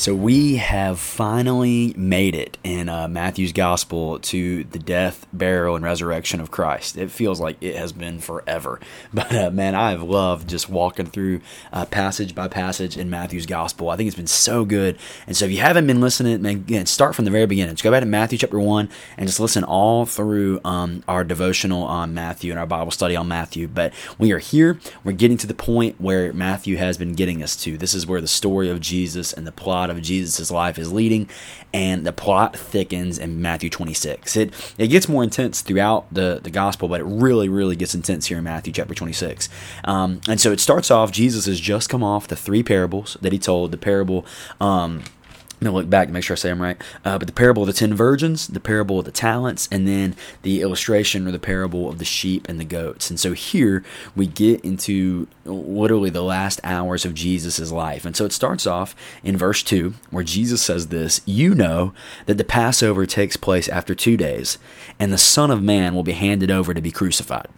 So we have finally made it in uh, Matthew's gospel to the death, burial, and resurrection of Christ. It feels like it has been forever, but uh, man, I have loved just walking through uh, passage by passage in Matthew's gospel. I think it's been so good. And so if you haven't been listening, man, again, start from the very beginning. Just go back to Matthew chapter one and just listen all through um, our devotional on Matthew and our Bible study on Matthew. But we are here. We're getting to the point where Matthew has been getting us to. This is where the story of Jesus and the plot of Jesus' life is leading, and the plot thickens in Matthew 26. It it gets more intense throughout the, the gospel, but it really, really gets intense here in Matthew chapter 26. Um, and so it starts off, Jesus has just come off the three parables that he told. The parable, um, I'm gonna look back to make sure I say them right. Uh, but the parable of the ten virgins, the parable of the talents, and then the illustration or the parable of the sheep and the goats. And so here we get into literally the last hours of Jesus' life. And so it starts off in verse 2, where Jesus says this You know that the Passover takes place after two days, and the Son of Man will be handed over to be crucified.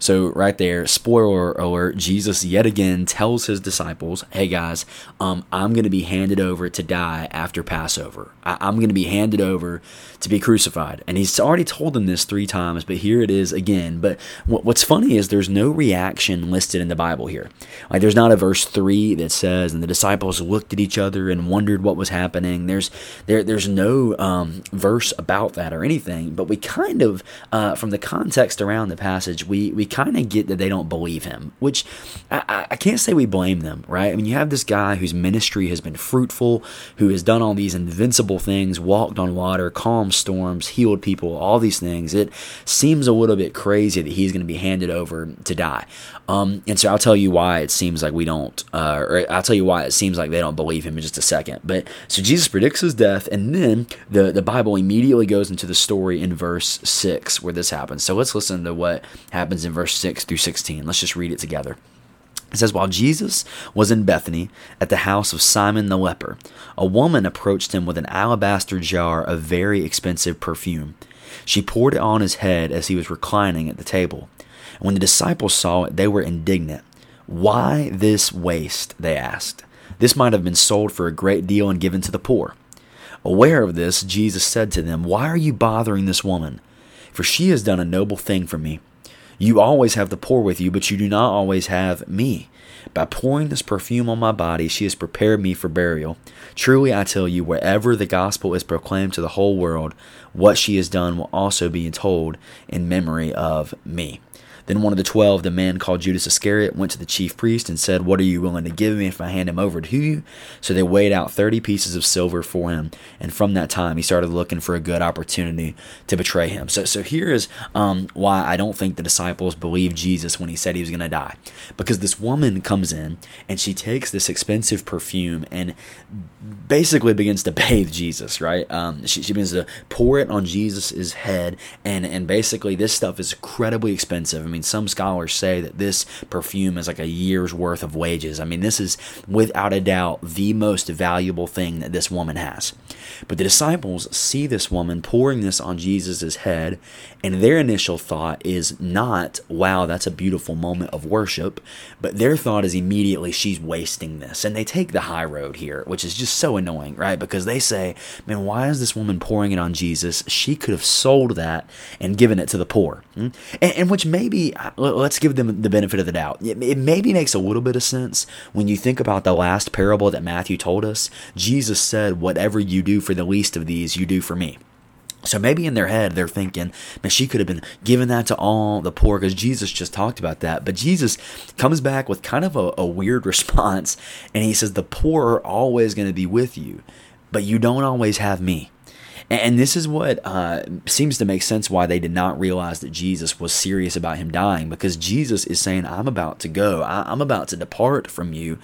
So, right there, spoiler alert, Jesus yet again tells his disciples, Hey guys, um, I'm going to be handed over to die after Passover. I- I'm going to be handed over to be crucified. And he's already told them this three times, but here it is again. But what's funny is there's no reaction listed in the Bible here. Like, there's not a verse 3 that says, And the disciples looked at each other and wondered what was happening. There's there There's no um, verse about that or anything, but we kind of, uh, from the context around the passage, we, we kind of get that they don't believe him, which I, I can't say we blame them, right? I mean, you have this guy whose ministry has been fruitful, who has done all these invincible things, walked on water, calmed storms, healed people, all these things. It seems a little bit crazy that he's going to be handed over to die. Um, and so I'll tell you why it seems like we don't, uh, or I'll tell you why it seems like they don't believe him in just a second. But so Jesus predicts his death, and then the, the Bible immediately goes into the story in verse 6 where this happens. So let's listen to what happens in verse 6 through 16. Let's just read it together. It says, While Jesus was in Bethany at the house of Simon the leper, a woman approached him with an alabaster jar of very expensive perfume. She poured it on his head as he was reclining at the table. And when the disciples saw it, they were indignant. Why this waste? They asked. This might have been sold for a great deal and given to the poor. Aware of this, Jesus said to them, Why are you bothering this woman? For she has done a noble thing for me. You always have the poor with you, but you do not always have me. By pouring this perfume on my body, she has prepared me for burial. Truly, I tell you, wherever the gospel is proclaimed to the whole world, what she has done will also be told in memory of me. Then one of the twelve, the man called Judas Iscariot, went to the chief priest and said, What are you willing to give me if I hand him over to you? So they weighed out thirty pieces of silver for him, and from that time he started looking for a good opportunity to betray him. So, so here is um, why I don't think the disciples believed Jesus when he said he was going to die. Because this woman comes in and she takes this expensive perfume and basically begins to bathe Jesus, right? Um, she, she begins to pour it on Jesus' head, and, and basically this stuff is incredibly expensive. I mean, some scholars say that this perfume is like a year's worth of wages. I mean, this is without a doubt the most valuable thing that this woman has. But the disciples see this woman pouring this on Jesus' head, and their initial thought is not, wow, that's a beautiful moment of worship, but their thought is immediately, she's wasting this. And they take the high road here, which is just so annoying, right? Because they say, man, why is this woman pouring it on Jesus? She could have sold that and given it to the poor. Hmm? And, and which maybe let's give them the benefit of the doubt. It maybe makes a little bit of sense when you think about the last parable that Matthew told us. Jesus said, Whatever you do for the least of these, you do for me. So maybe in their head they're thinking, man, she could have been giving that to all the poor because Jesus just talked about that. But Jesus comes back with kind of a, a weird response and he says, The poor are always going to be with you, but you don't always have me. And this is what uh, seems to make sense why they did not realize that Jesus was serious about him dying, because Jesus is saying, I'm about to go, I- I'm about to depart from you.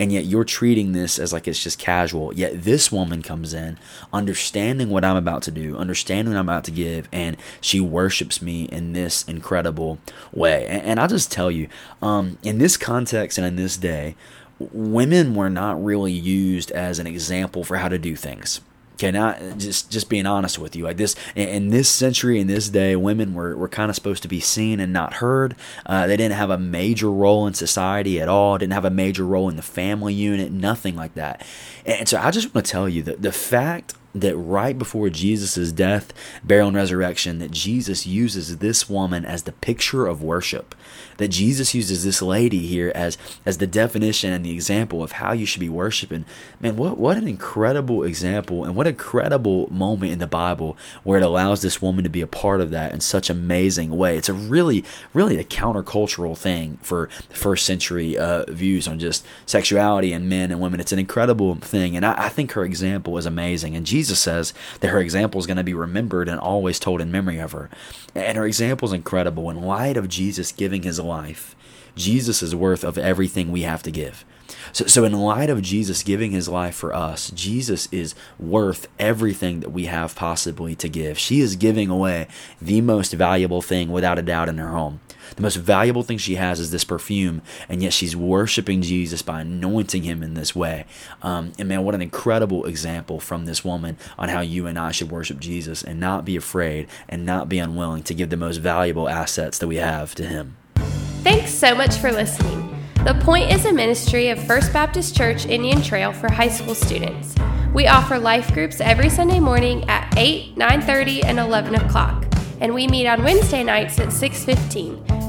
And yet you're treating this as like it's just casual. Yet this woman comes in, understanding what I'm about to do, understanding what I'm about to give, and she worships me in this incredible way. And, and I'll just tell you, um, in this context and in this day, women were not really used as an example for how to do things. Okay, not just just being honest with you, like this in this century, in this day, women were, were kind of supposed to be seen and not heard. Uh, they didn't have a major role in society at all. Didn't have a major role in the family unit. Nothing like that. And so I just want to tell you that the fact that right before Jesus' death, burial, and resurrection, that Jesus uses this woman as the picture of worship. That Jesus uses this lady here as as the definition and the example of how you should be worshiping. Man, what what an incredible example and what a incredible moment in the Bible where it allows this woman to be a part of that in such amazing way. It's a really, really a countercultural thing for first century uh, views on just sexuality and men and women. It's an incredible thing, and I, I think her example is amazing. And Jesus Jesus says that her example is going to be remembered and always told in memory of her. And her example is incredible. In light of Jesus giving his life, Jesus is worth of everything we have to give. So, so in light of Jesus giving his life for us, Jesus is worth everything that we have possibly to give. She is giving away the most valuable thing without a doubt in her home. The most valuable thing she has is this perfume, and yet she's worshiping Jesus by anointing him in this way. Um, and man, what an incredible example from this woman on how you and I should worship Jesus and not be afraid and not be unwilling to give the most valuable assets that we have to him. Thanks so much for listening. The Point is a ministry of First Baptist Church Indian Trail for high school students. We offer life groups every Sunday morning at 8, 9:30, and 11 o'clock, and we meet on Wednesday nights at 6:15.